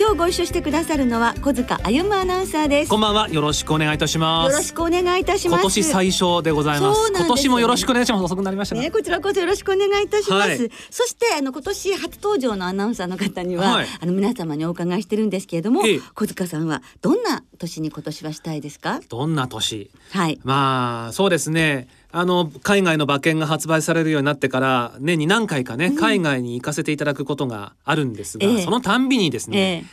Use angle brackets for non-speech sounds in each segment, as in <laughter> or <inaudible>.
今日ご一緒してくださるのは小塚歩アナウンサーです。こんばんは。よろしくお願いいたします。よろしくお願いいたします。今年最初でございます。今年もよろしくお願いします。遅くなりました。ねこちらこそよろしくお願いいたします、はい、そしてあの今年初登場のアナウンサーの方には、はい、あの皆様にお伺いしてるんですけれども、ええ、小塚さんはどんな年に今年はしたいですか？どんな年？はい。まあそうですねあの海外の馬券が発売されるようになってから年に何回かね、うん、海外に行かせていただくことがあるんですが、え、そのたんびにですね、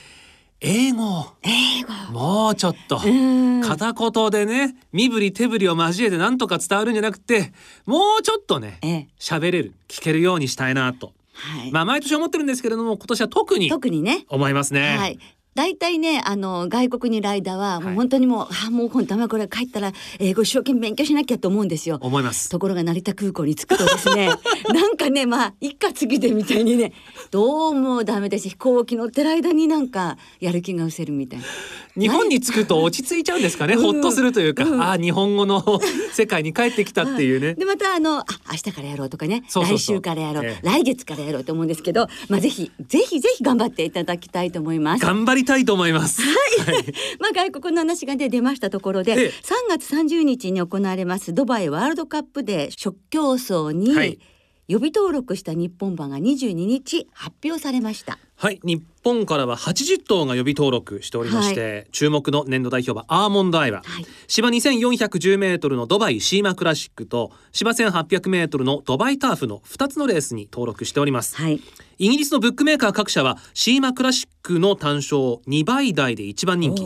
英語。英語。もうちょっと。片言でね身振り手振りを交えてなんとか伝わるんじゃなくてもうちょっとね喋、れる聞けるようにしたいなと。はい、まあ毎年思ってるんですけれども今年は特に特にね。思いますね。はい、大体ねあの外国にいる間はもう本当にもう、はい、あもう本当はこれ帰ったら英語一生懸命勉強しなきゃと思うんですよ。思いますところが成田空港に着くとですね <laughs> なんかねまあ一家次でみたいにねどうもダメです飛行機乗ってる間になんかやる気が失せるみたいな。日本に着くと落ち着いちゃうんですかね、ほっとするというか、うん、ああ日本語の <laughs> 世界に帰ってきたっていうね。でまたあのあ明日からやろうとかね来週からやろう、ええ、来月からやろうと思うんですけど、まあぜひぜひぜひ頑張っていただきたいと思います。頑張りたいと思います。はい。はい、<laughs> まあ外国の話がね出ましたところで、ええ、3月30日に行われますドバイワールドカップで初競争に、はい予備登録した日本馬が22日発表されました。はい日本からは80頭が予備登録しておりまして、はい、注目の年度代表馬アーモンドアイは、はい、芝2410メートルのドバイシーマクラシックと芝1800メートルのドバイターフの2つのレースに登録しております、はい。イギリスのブックメーカー各社はシーマクラシックの単勝2倍台で1番人気。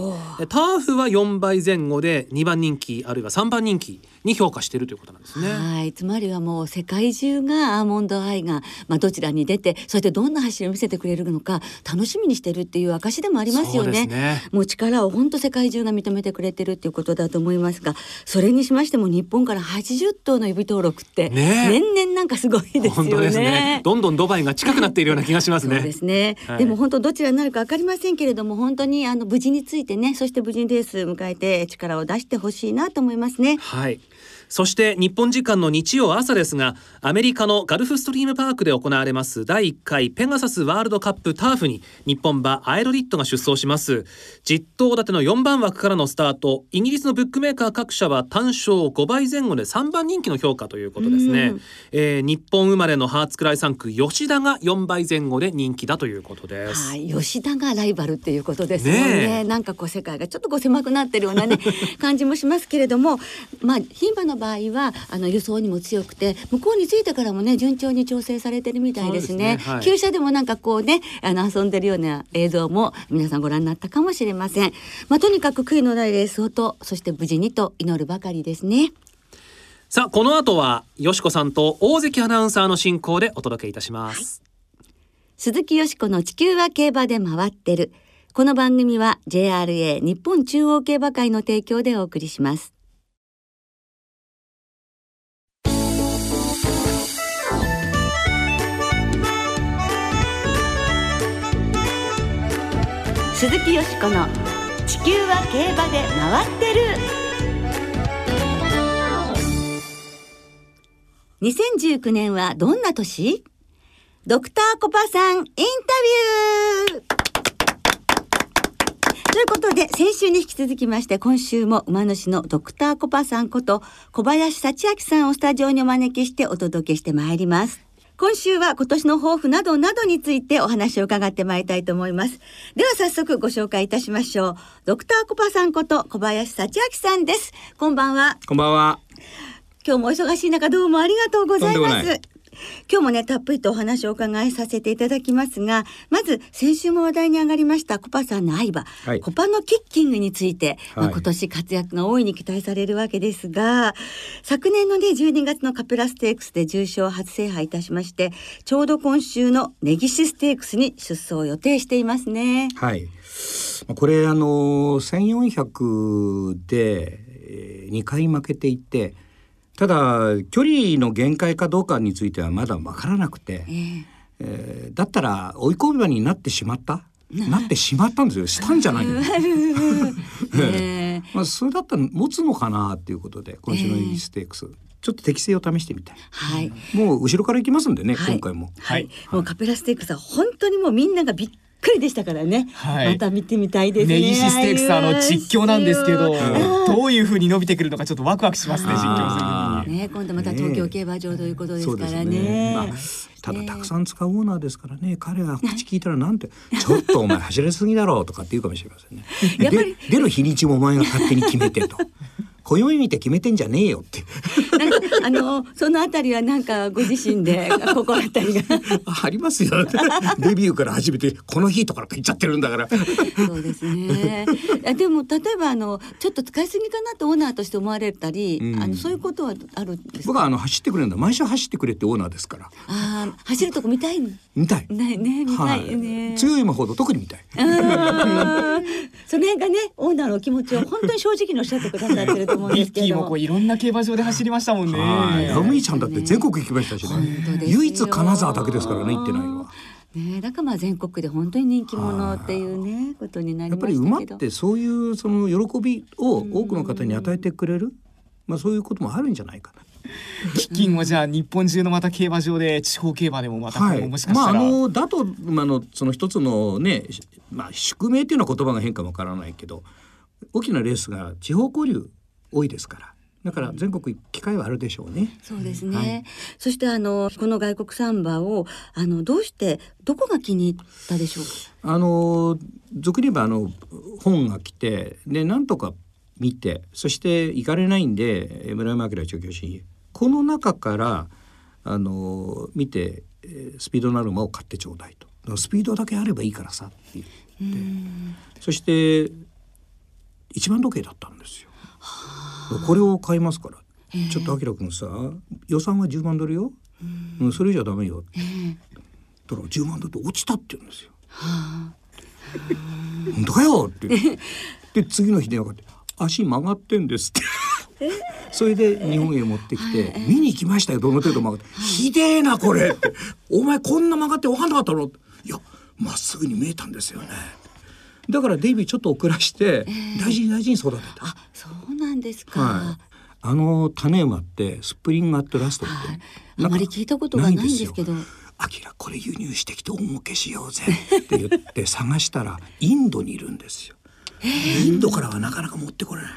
ターフは4倍前後で2番人気あるいは3番人気に評価しているということなんですね。はいつまりはもう世界中がアーモンドアイが、まあ、どちらに出てそしてどんな走りを見せてくれるのか楽しみにしてるっていう証でもありますよね。ねもう力を本当世界中が認めてくれてるっていうことだと思いますがそれにしましても日本から80頭の指登録って、ね、年々なんかすごいですよね。ねどんどんドバイが近くなっているような気がしますね。そうですね。はい、でも本当どちらになるかわかりませんけれども、本当にあの無事についてね、そして無事にレース迎えて力を出してほしいなと思いますね。はい。そして日本時間の日曜朝ですがアメリカのガルフストリームパークで行われます第1回ペガサスワールドカップターフに日本馬アイロリットが出走します。実頭立ての4番枠からのスタートイギリスのブックメーカー各社は単勝5倍前後で3番人気の評価ということですね、えー、日本生まれのハーツクライ3区吉田が4倍前後で人気だということです。はい吉田がライバルっていうことですね。ねなんかこう世界がちょっとこう狭くなってるようなね <laughs> 感じもしますけれどもまあ牝馬の場合はあの輸送にも強くて向こうに着いてからもね順調に調整されてるみたいですね。すねはい、旧車でもなんかこうねあの遊んでるような映像も皆さんご覧になったかもしれません。まあとにかく悔いのないレースをとそして無事にと祈るばかりですね。さあこの後はよしこさんと大関アナウンサーの進行でお届けいたします。はい、鈴木よしこの地球は競馬で回ってる。この番組は JRA 日本中央競馬会の提供でお送りします。鈴木よしこの「地球は競馬で回ってる」2019年はどんな年？ドクターコパさんインタビュー。ということで、先週に引き続きまして、今週も馬主のドクターコパさんこと小林幸明さんをスタジオにお招きしてお届けしてまいります。今週は今年の抱負などなどについてお話を伺ってまいりたいと思います。では早速ご紹介いたしましょう。ドクターコパさんこと小林幸明さんです。こんばんは。こんばんは。今日もお忙しい中どうもありがとうございます。今日もねたっぷりとお話をお伺いさせていただきますがまず先週も話題に上がりましたコパさんの愛馬、はい、コパのキッキングについて、まあ、今年活躍が大いに期待されるわけですが昨年のね12月のカペラステークスで重賞初制覇いたしましてちょうど今週のネギシステークスに出走を予定していますね。はい。これあの1400でえー、2回負けていてただ距離の限界かどうかについてはまだ分からなくて、えー、えー、だったら追い込み場になってしまった？なってしまったんですよ。したんじゃないの、えー、まあ、それだったら持つのかなっていうことで今週のイーステークス、ちょっと適性を試してみたい。はい。もう後ろから行きますんでね、はい、今回も。はい。もうカペラステークスは本当にもうみんながびっくりでしたからね、はい、また見てみたいですね。ネギシステークスあの実況なんですけど、どういうふうに伸びてくるのかちょっとワクワクしますね実況するに。ね今度また東京競馬場ということですからね。ねまあ、ただたくさん使うオーナーですからね、彼が口聞いたらなんてちょっとお前走りすぎだろうとかって言うかもしれませんね。<laughs> で出る日にちもお前が勝手に決めてと。暦見て決めてんじゃねえよって。あのそのあたりはなんかご自身で <laughs> 心当たりがありますよ。<laughs> デビューから始めてこの日とかって言っちゃってるんだから。そうですね。でも例えばあのちょっと使いすぎかなとオーナーとして思われたり、うん、あのそういうことはあるんです僕はあの走ってくれるんだ。毎週走ってくれってオーナーですから。ああ走るとこ見たい？見たい。ねね見たいね。はい、強い馬ほど特に見たい。その辺がねオーナーの気持ちを本当に正直におっしゃってくださってると思うんですけどもこういろんな競馬場で走りましたもんね。ラムイちゃんだって全国行きましたしね。唯一金沢だけですからね行ってないのは。ね、だからまあ全国で本当に人気者っていうねことになりやっぱり馬ってそういうその喜びを多くの方に与えてくれる、まあそういうこともあるんじゃないかな。基金はじゃあ日本中のまた競馬場で地方競馬でもまた、はい、もしかしたら、まあ、あのだと、まあのその一つのね、まあ、宿命っていうのは言葉が変かもわからないけど大きなレースが地方交流多いですからだから全国機会はあるでしょうね。そうですね。はい、そしてあのこの外国サンバをあのどうしてどこが気に入ったでしょうか？あの俗に言えばあの本が来てでなんとか見てそして行かれないんで村山明調教師この中からあの見てスピードのある馬を買ってちょうだいとスピードだけあればいいからさって言ってそして一番時計だったんですよ。これを買いますから、ちょっとあきらくんさ予算は10万ドルよ、うん、それじゃダメよ、だから10万ドル落ちたって言うんですよ。本当かよ？って。で次の日電話かって足曲がってんですって。それで日本へ持ってきて、見に行きましたよ。どの程度曲がって「ひでえなこれ」って「お前こんな曲がって分かんなかったの?」いやまっすぐに見えたんですよね。だからデイビーちょっと遅らして、大事に大事に育てた。あそうなんですか。はいあの種馬ってスプリングアットラストって、はい、あまり聞いたことがないんですけど。アキラこれ輸入してきて大儲けしようぜって言って探したらインドにいるんですよ。インドからはなかなか持ってこれない。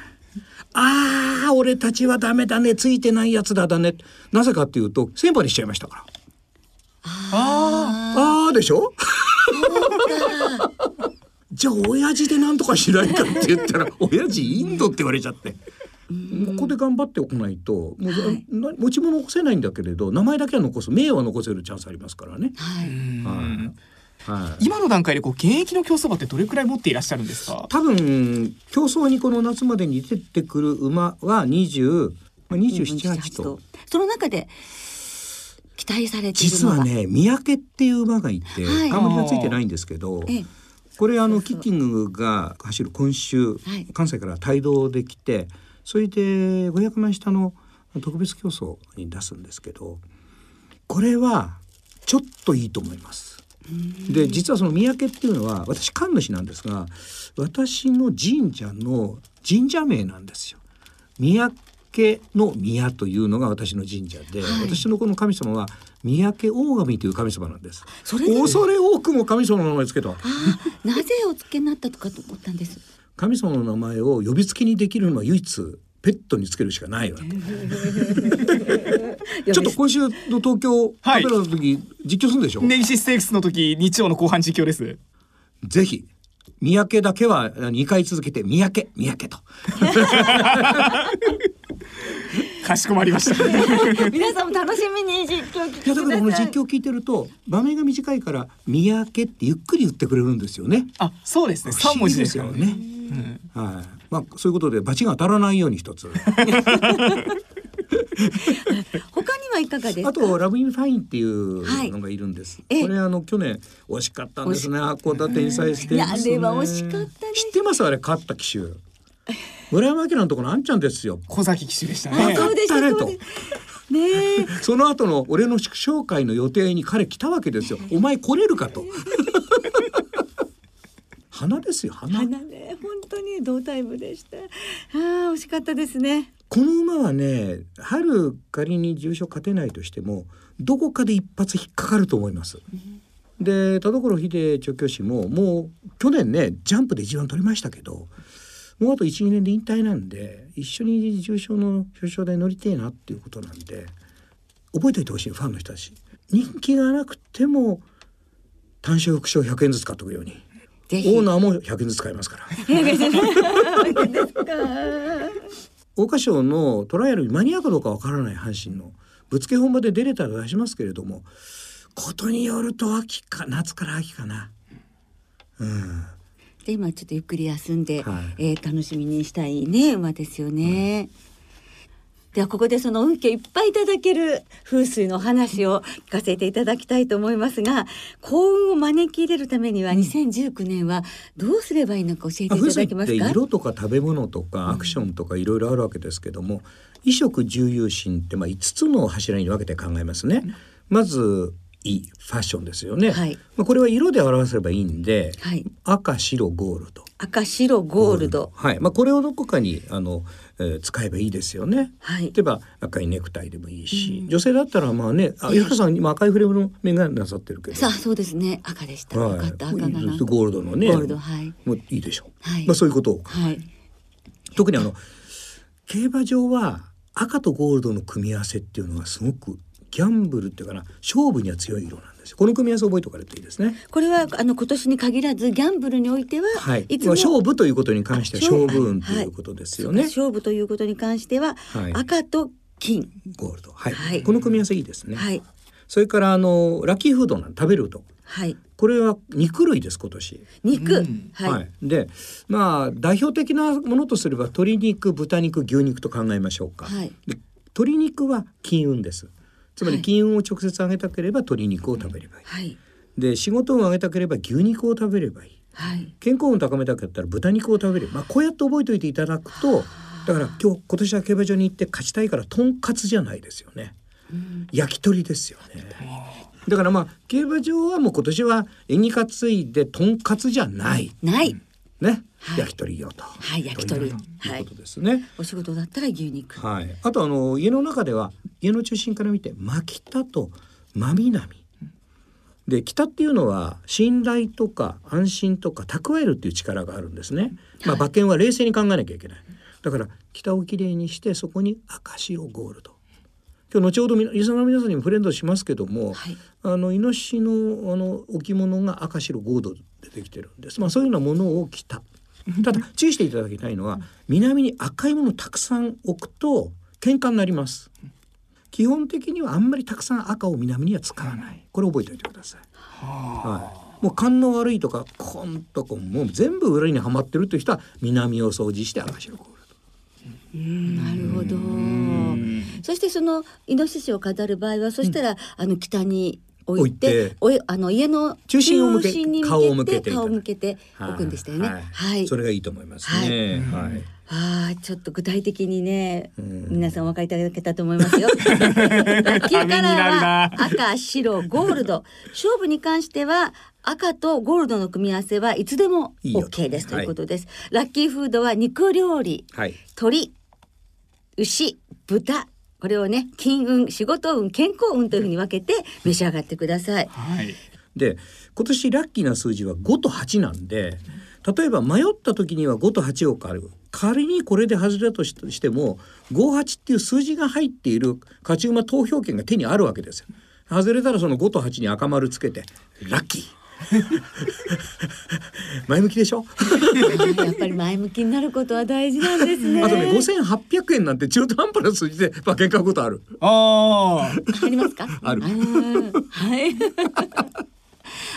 ああ俺たちはダメだねついてないやつだだねなぜかっていうと先輩にしちゃいましたから。あああでしょ？じゃあ親父で何とかしないかって言ったら <laughs> 親父インドって言われちゃって。ここで頑張っておかないともう、はい、持ち物残せないんだけれど名前だけは残す名は残せるチャンスありますからね。はいはい、今の段階でこう現役の競走馬ってどれくらい持っていらっしゃるんですか？多分競争にこの夏までに出てくる馬は20、まあ、278と。その中で期待されて実はね三宅っていう馬がいて、はい、あんまりがついてないんですけど。ええこれあのキッキングが走る今週、関西から帯同できてそれで500万下の特別競争に出すんですけどこれはちょっといいと思います。で実はその三宅っていうのは私神主なんですが私の神社の神社名なんですよ。三宅の宮というのが私の神社で、はい、私のこの神様は三宅大神という神様なんです。それ恐れ多くも神様の名前つけた。あなぜお付けになったとかと思ったんです？神様の名前を呼びつけにできるのは唯一ペットにつけるしかないわけ。<laughs> ちょっと今週の東京カメラの時、実況するんでしょ？ネギシステークスの時日曜の後半実況です。ぜひ三宅だけは二回続けて三宅三宅と。<laughs> かしこまりました。<laughs> 皆さんも楽しみに実況聞いてい。やだからこの実況聞いてると場面が短いから三宅ってゆっくり言ってくれるんですよね。あそうですね。三文字ですからね、うん、はい。まあそういうことで罰が当たらないように一つ。<laughs> 他にはいかがですか？あとラブインファインっていうのがいるんです。はい、これあの去年惜しかったんですね。函館天才ステークス、ね、あれは惜しかった知ってます？あれ勝った機種。村山明のところのあんちゃんですよ。小崎騎手でしたね。そうでしたねねその後の俺の祝勝会の予定に彼来たわけですよ。お前来れるかと。花ですよ花花ね本当に同タイムでした。ああ惜しかったですね。この馬はね春仮に重賞勝てないとしてもどこかで一発引っかかると思います、うん。で田所秀調教師ももう去年ねジャンプで一番取りましたけどもうあと12年で引退なんで一緒に重賞の表彰台乗りてえなっていうことなんで覚えておいてほしいファンの人たち人気がなくても単勝副賞100円ずつ買っとくようにオーナーも100円ずつ買いますから <laughs> 桜花賞のトライアルに間に合うかどうかわからない阪神のぶつけ本場で出れたら出しますけれどもことによると秋か夏から秋かな。うん。で今ちょっとゆっくり休んで、はい、えー、楽しみにしたいね馬ですよね。ではここでその運気をいっぱいいただける風水の話を聞かせていただきたいと思いますが幸運を招き入れるためには2019年はどうすればいいのか教えていただけますか？色とか食べ物とかアクションとかいろいろあるわけですけども、衣食住有心ってまあ5つの柱に分けて考えますね。まずいいファッションですよね。はい、まあこれは色で表せればいいんで、はい、赤白ゴールド。赤白ゴールド。はい。まあこれをどこかにあの、えー、使えばいいですよね。はい。例えば赤いネクタイでもいいし、うん、女性だったらまあね、あ、ゆかさん今赤いフレームの眼鏡なさってるけど。さあそうですね。赤でした。はい、赤がゴールドのね。ゴールドはい。もういいでしょう。はい。まあそういうことを。はい。特にあの競馬場は赤とゴールドの組み合わせっていうのはすごくギャンブルっていうかな勝負には強い色なんですよ。この組み合わせ覚えておかれるといいですね。これはあの今年に限らずギャンブルにおいては、はい、いつも勝負ということに関しては勝負運ということですよね、はい、勝負ということに関しては、はい、赤と金。ゴールド、はい、はい、この組み合わせいいですね、はい、それからあのラッキーフードなん食べると。はい、これは肉類です今年。肉、うん、はい、はい、で、まあ代表的なものとすれば鶏肉、豚肉、牛肉と考えましょうか。はい、で鶏肉は金運です。つまり金運を直接上げたければ鶏肉を食べればいい。はい、で仕事を上げたければ牛肉を食べればいい。はい、健康運を高めたかったら豚肉を食べる。まあこうやって覚えておいていただくと、だから今日今年は競馬場に行って勝ちたいからとんかつじゃないですよね。うん、焼き鳥ですよね。だからまあ競馬場はもう今年は縁起担いでとんかつじゃない。ない。ね、はい、焼き鳥よと。はい、焼き鳥。ということですね。お仕事だったら牛肉。はい。あとあの家の中では家の中心から見て真北と真南。で北っていうのは信頼とか安心とか蓄えるっていう力があるんですね。まあ馬券は冷静に考えなきゃいけない。だから北をきれいにしてそこに赤白ゴールド。今日後ほどリスナーの皆さんにもフレンドしますけども、はい、あのイノシシのあの置物が赤白ゴールドでできてるんです。まあそういうようなものを着た。ただ注意していただきたいのは南に赤いものをたくさん置くと喧嘩になります。基本的にはあんまりたくさん赤を南には使わない。これ覚えておいてください。はい。もう勘の悪いとかコンとかもう全部裏にはまってるという人は南を掃除して赤白ゴールド。なるほど。そしてそのイノシシを飾る場合はそしたら、うん、あの北に置いておあの家の中心を向け顔を向けて顔を向けて置くんでしたよね。はい、はい、それがいいと思いますね。はい。はいああ、ちょっと具体的にね、皆さんお分かりいただけたと思いますよ。ラッキーカラーは赤、白、ゴールド。勝負に関しては赤とゴールドの組み合わせはいつでも OK ですということです。ラッキーフードは肉料理、はい、鶏、牛、豚、これをね金運仕事運健康運というふうに分けて召し上がってください。はい、で今年ラッキーな数字は5と8なんで例えば迷った時には5と8を買う仮にこれで外れたとしても58っていう数字が入っている勝ち馬投票権が手にあるわけですよ。外れたらその5と8に赤丸つけてラッキー <laughs> 前向きでしょ？やっぱり前向きになることは大事なんですね。あとね5800円なんて中途半端な数字で馬券買うことある。あありますか？ある。はい。<laughs>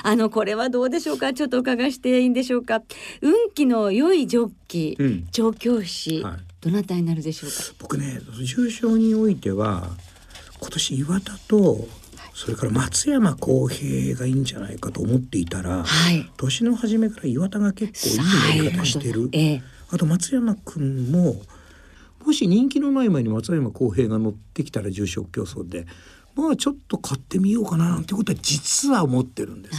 あのこれはどうでしょうか？ちょっとお伺いしていいんでしょうか？運気の良いジョッキー、うん、調教師、はい、どなたになるでしょうか？僕ね重賞においては今年岩田とそれから松山公平がいいんじゃないかと思っていたら、はい、年の初めから岩田が結構いい乗り方してる、ええ、あと松山君ももし人気のない前に松山公平が乗ってきたら重賞競争でまあちょっと買ってみようかななんてことは実は思ってるんです。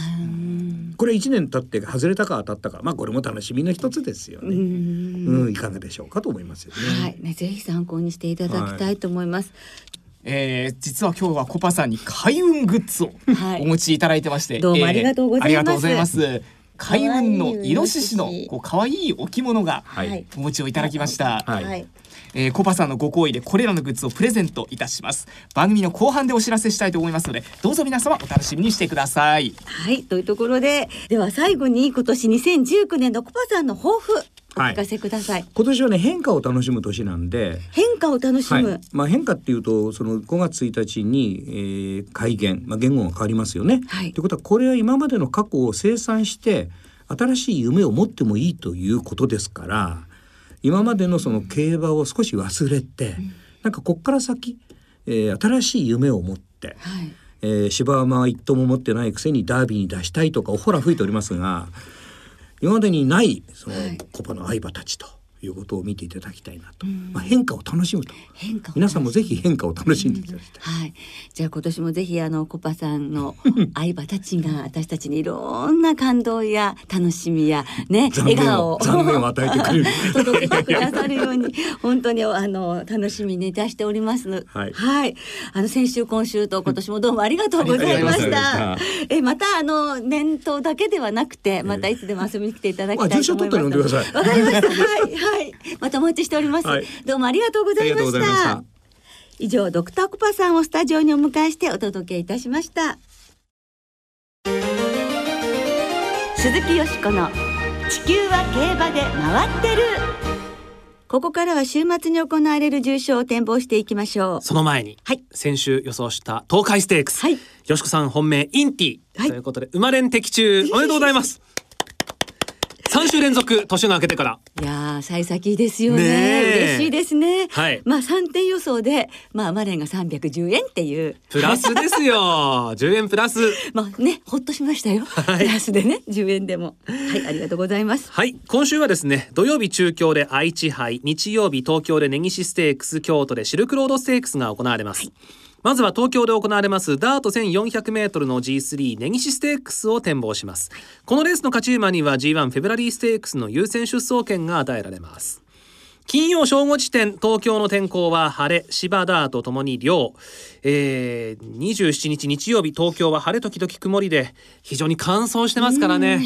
これ1年経って外れたか当たったかまあこれも楽しみの一つですよね。うんいかがでしょうかと思いますよね。はい、ねぜひ参考にしていただきたいと思います。はいえー、実は今日はコパさんに開運グッズをお持ちいただいてまして、どうもありがとうございます。えー、ありがとうございます。開運のイノシシのこう可愛い置物がお持ちをいただきました。はい。はいえー、コパさんのご好意でこれらのグッズをプレゼントいたします番組の後半でお知らせしたいと思いますのでどうぞ皆様お楽しみにしてくださいはいというところででは最後に今年2019年のコパさんの抱負お聞かせください、はい、今年はね変化を楽しむ年なんで。変化を楽しむ、はい、まあ変化っていうとその5月1日に、えー、改元、まあ、言語が変わりますよね。はい、ということはこれは今までの過去を清算して新しい夢を持ってもいいということですから今までのその競馬を少し忘れて、うん、なんかこっから先、えー、新しい夢を持って、はい、えー、芝馬は一頭も持ってないくせにダービーに出したいとかおほら吹いておりますが今までにないそのコパの相場たちと。いうことを見ていただきたいなと、まあ、変化を楽しむと。変化皆さんもぜひ変化を楽しんでいただきたい、はい、じゃあ今年もぜひあのコパさんの <laughs> 相葉たちが私たちにいろんな感動や楽しみやね笑顔を。残念を与えてくれる。<laughs> 届けてくださるように本当にあの楽しみにいたしておりますはい、はい、あの先週今週と今年もどうもありがとうございました。えまたあの年頭だけではなくてまたいつでも遊びに来ていただきたいと思います、わかりました。はいはい、またお待ちしております、はい、どうもありがとうございました。以上ドクターコパさんをスタジオにお迎えしてお届けいたしました。鈴木よしこの地球は競馬で回ってる。ここからは週末に行われる重賞を展望していきましょう。その前に、はい、先週予想した東海ステークス、はい、よしこさん本命インティ、はい、ということで生まれん的中おめでとうございます <laughs> 三週連続年が明けてから。いや幸先ですよね。嬉しいですね。はい。まあ三点予想でまあマレンが三百十円っていう。プラスですよ。<laughs> 十円プラス。まあねほっとしましたよ、はい、プラスでね十円でも。はいありがとうございます。はい今週はですね土曜日中京で愛知杯日曜日東京で根岸ステークス京都でシルクロードステークスが行われます、はいまずは東京で行われますダート 1400m の G3 根岸ステークスを展望します。このレースの勝ち馬には G1 フェブラリーステークスの優先出走権が与えられます。金曜正午時点東京の天候は晴れ芝ダートともに涼、えー、27日日曜日東京は晴れ時々曇りで非常に乾燥してますからね。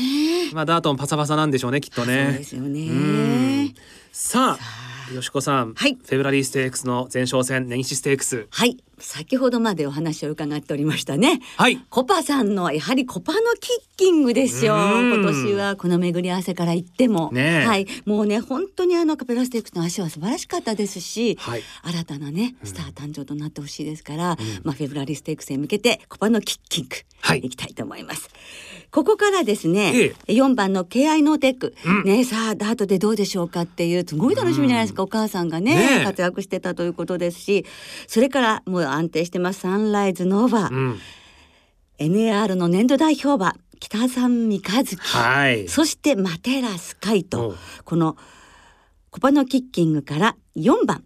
まあダートもパサパサなんでしょうねきっとね。そうですよね。さあ。よしこさん、はい、フェブラリーステークスの前哨戦根岸ステークス。はい先ほどまでお話を伺っておりましたね。はい。コパさんのやはりコパのキッキングですよ。今年はこの巡り合わせから言っても、ね、はい。もうね本当にあのカペラステークスの足は素晴らしかったですし、はい、新たなねスター誕生となってほしいですから、うん、まあフェブラリーステークスに向けてコパのキッキング、はい、いきたいと思います。ここからですね、ええ、4番の KI ノーテック、うん、ねさあダートでどうでしょうかっていうすごい楽しみじゃないですか、うん、お母さんがね、ね、活躍してたということですしそれからもう安定してますサンライズノーバー、うん、NAR の年度代表馬北三三日月、はい、そしてマテラスカイとこのコパのキッキングから4番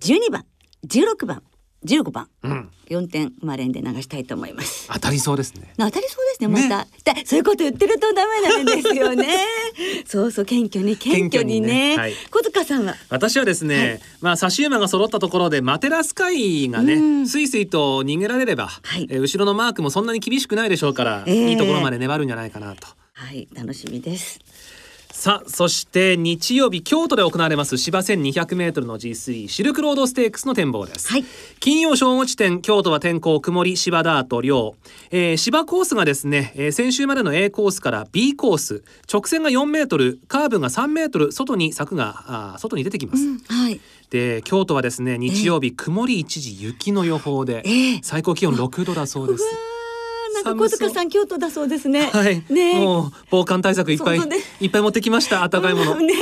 12番16番15番、うん、4点生まれんで流したいと思います。当たりそうですね。当たりそうですねまた、ね、そういうこと言ってるとダメなんですよね。<laughs> そうそう謙虚に謙虚にね、ね。はい、小塚さんは？私はですね、はい、まあ差し馬が揃ったところでマテラスカイがねスイスイと逃げられれば、はい、えー、後ろのマークもそんなに厳しくないでしょうから、えー、いいところまで粘るんじゃないかなと。はい楽しみですさあそして日曜日京都で行われます芝 1200m の G3 シルクロードステークスの展望です、はい、金曜正午地点京都は天候曇り芝ダート涼、えー、芝コースがですね、えー、先週までの A コースから B コース直線が4メートルカーブが3メートル外に柵があ外に出てきます、うん、はい。で京都はですね日曜日、曇り一時雪の予報で、えー、最高気温6度だそうです。なんか小塚さん京都だそうですね。はい。ね。もう防寒対策いっぱい、いっぱい持ってきました。暖かいもの。<laughs> ね、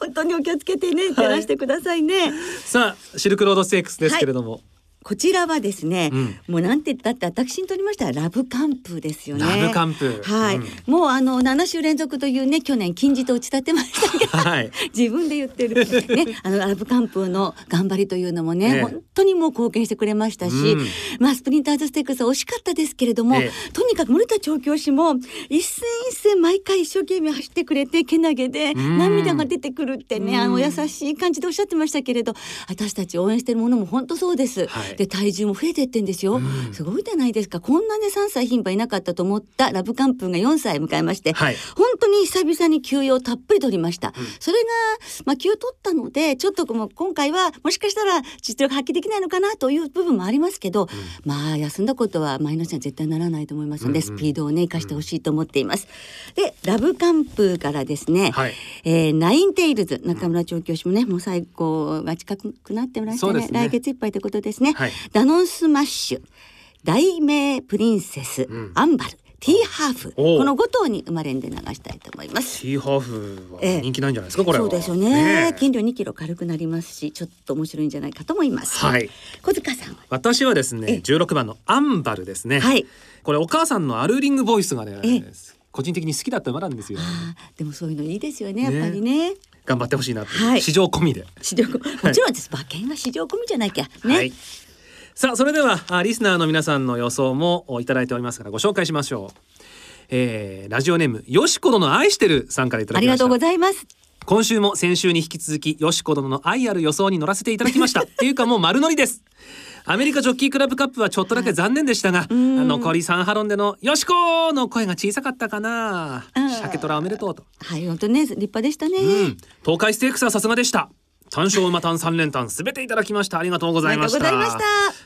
本当にお気をつけてね、照らしてくださいね。さあ、シルクロードステークスですけれども。はいこちらはですね、うん、もうなんて言ったって私にとりましたらラブカンプですよね。ラブカンプ。はい。うん、もうあの7週連続というね去年金字と打ち立てましたけど、はい、<laughs> 自分で言ってるねあのラブカンプの頑張りというのもね、本当にもう貢献してくれましたし、うん、まあスプリンターズステックス惜しかったですけれども、とにかく森田調教師も一戦一戦毎回一生懸命走ってくれてけなげで涙が出てくるってね、あの優しい感じでおっしゃってましたけれど、私たち応援してるものも本当そうです。はいで体重も増えてってんですよ、うん、すごいじゃないですか。こんなね3歳牝馬いなかったと思ったラブカンプンが4歳迎えまして、はい、本当に久々に休養たっぷり取りました、うん、それがまあ休取ったのでちょっともう今回はもしかしたら実力発揮できないのかなという部分もありますけど、うん、まあ休んだことはマイナスには絶対ならないと思いますので、スピードをね生かしてほしいと思っています、でラブカンプーからですね、はい、えー、ナインテイルズ中村調教師もねもう最高が近くなってましてね、ね、来月いっぱいということですね、はい、ダノンスマッシュダイメイプリンセス、うん、アンヴァル、ティーハーフこの5頭に生まれんで流したいと思います。ティーハーフは人気なんじゃないですか、えー、これそうですよね。斤量2キロ軽くなりますしちょっと面白いんじゃないかと思います。はい。小塚さん私はですね16番のアンバルですね。はい。これお母さんのアルーリングボイスがね個人的に好きだった馬なんですよ、でもそういうのいいですよねやっぱりね。頑張ってほしいなはい、市場込みで。市場もちろんです、馬券は市場込みじゃなきゃ。ね、はいさあそれではリスナーの皆さんの予想もいただいておりますからご紹介しましょう、えー、ラジオネームよしこ殿の愛してるさんからいただきましたありがとうございます今週も先週に引き続きよしこ殿の愛ある予想に乗らせていただきました <laughs> っていうかもう丸乗りですアメリカジョッキークラブカップはちょっとだけ残念でしたが、残り3ハロンでのよしこの声が小さかったかな。鮭トラおめでとうと。はい、本当ね立派でしたね、うん。東海ステークスはさすがでした。単勝馬単三連単すべていただきました。ありがとうございました。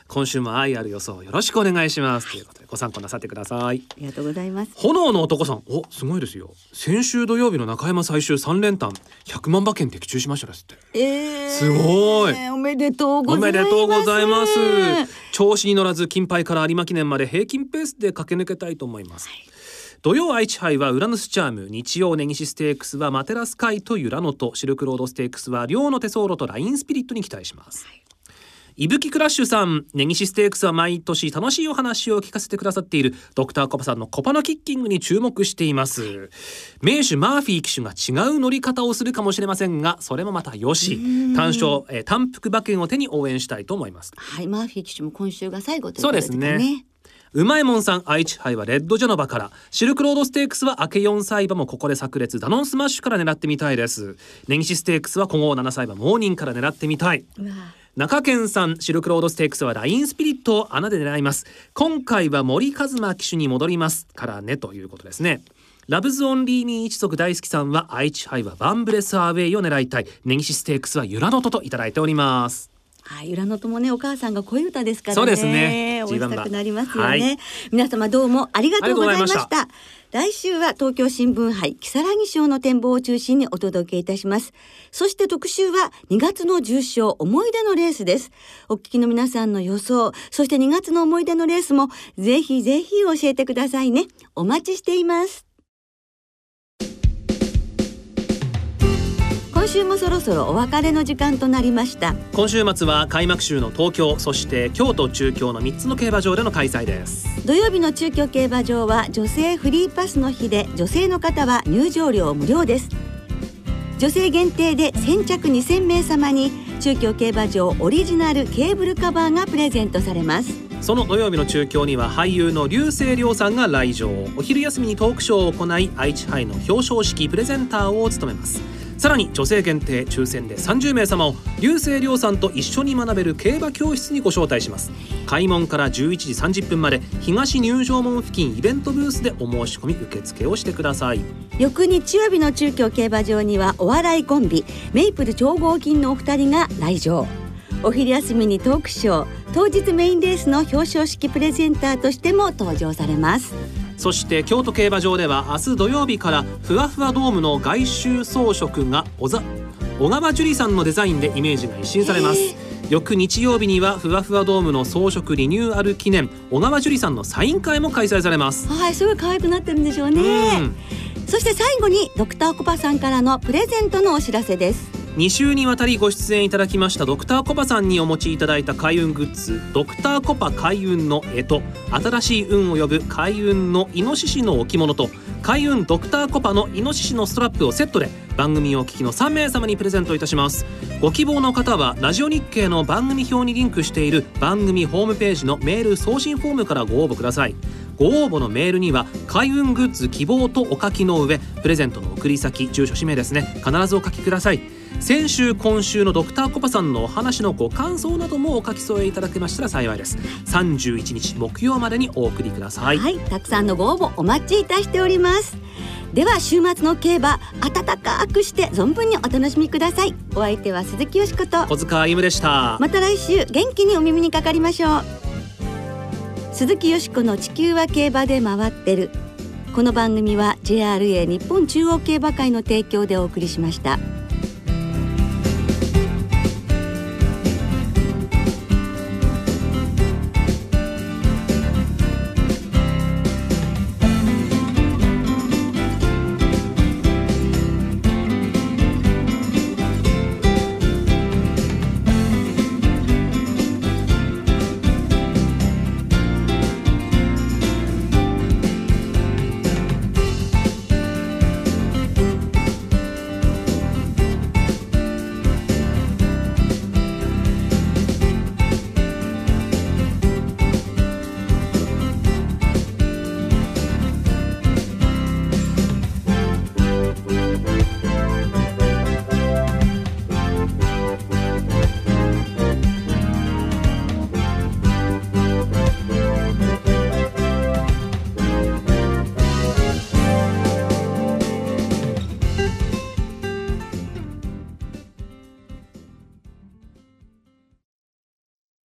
今週も愛ある予想よろしくお願いします。ということでご参考なさってください。ありがとうございます。炎の男さん。おすごいですよ。先週土曜日の中山最終三連単。百万馬券的中しましたですって。えー、すごい。おめでとうございます。おめでとうございます。調子に乗らず金杯から有馬記念まで平均ペースで駆け抜けたいと思います、はい土曜愛知杯はウラヌスチャーム日曜ネギシステークスはマテラスカイとユラノとシルクロードステークスは両の手ソーロとラインスピリットに期待します、はいいぶきクラッシュさん、ネギシステークスは毎年楽しいお話を聞かせてくださっているドクターコパさんのコパのキッキングに注目しています。名手マーフィー騎手が違う乗り方をするかもしれませんが、それもまたよし。単勝、えー、単複馬券を手に応援したいと思います。はい、マーフィー騎手も今週が最後ということですね。そうですね。うまいもんさん愛知杯はレッドジェノバから。シルクロードステークスは明け4歳馬もここで炸裂。ダノンスマッシュから狙ってみたいです。根岸ステークスは古豪7歳馬モーニンから狙ってみたい。中堅さんシルクロードステークスはラインスピリットを穴で狙います。今回は森一馬騎手に戻りますからねということですね。ラブズオンリーミー一族大好きさんは愛知杯はバンブレスアウェイを狙いたい。ネギシステークスはユラノトといただいておりますはい、裏のともねお母さんが恋歌ですからね。そうですね。応援したくなりますよね、はい、皆様どうもありがとうございました。来週は東京新聞杯木更木賞の展望を中心にお届けいたします。そして特集は2月の重賞思い出のレースです。お聞きの皆さんの予想そして2月の思い出のレースもぜひぜひ教えてくださいね。お待ちしています週もそろそろお別れの時間となりました。今週末は開幕週の東京そして京都中京の3つの競馬場での開催です。土曜日の中京競馬場は女性フリーパスの日で女性の方は入場料無料です。女性限定で先着2000名様に中京競馬場オリジナルケーブルカバーがプレゼントされます。その土曜日の中京には俳優の竜星涼さんが来場。お昼休みにトークショーを行い愛知杯の表彰式プレゼンターを務めますさらに女性限定抽選で30名様を流星涼さんと一緒に学べる競馬教室にご招待します。開門から11時30分まで東入場門付近イベントブースでお申し込み受付をしてください。翌日曜日の中京競馬場にはお笑いコンビメイプル超合金のお二人が来場。お昼休みにトークショー当日メインレースの表彰式プレゼンターとしても登場されます。そして京都競馬場では明日土曜日からふわふわドームの外周装飾が小ざ小川樹里さんのデザインでイメージが一新されます。翌日曜日にはふわふわドームの装飾リニューアル記念小川樹里さんのサイン会も開催されます。はいすごい可愛くなってるんでしょうね。そして最後にドクターコパさんからのプレゼントのお知らせです2週にわたりご出演いただきましたドクターコパさんにお持ちいただいた開運グッズドクターコパ開運の干支新しい運を呼ぶ開運のイノシシの置物と開運ドクターコパのイノシシのストラップをセットで番組をお聞きの3名様にプレゼントいたします。ご希望の方はラジオ日経の番組表にリンクしている番組ホームページのメール送信フォームからご応募ください。ご応募のメールには開運グッズ希望とお書きの上プレゼントの送り先住所氏名ですね必ずお書きください。先週今週のドクターコパさんのお話のご感想などもお書き添えいただけましたら幸いです。31日木曜までにお送りください。はいたくさんのご応募お待ちいたしております。では週末の競馬暖かくして存分にお楽しみください。お相手は鈴木よしこと。小塚歩夢でした。また来週元気にお耳にかかりましょう。鈴木よしこの地球は競馬で回ってる。この番組は JRA 日本中央競馬会の提供でお送りしました。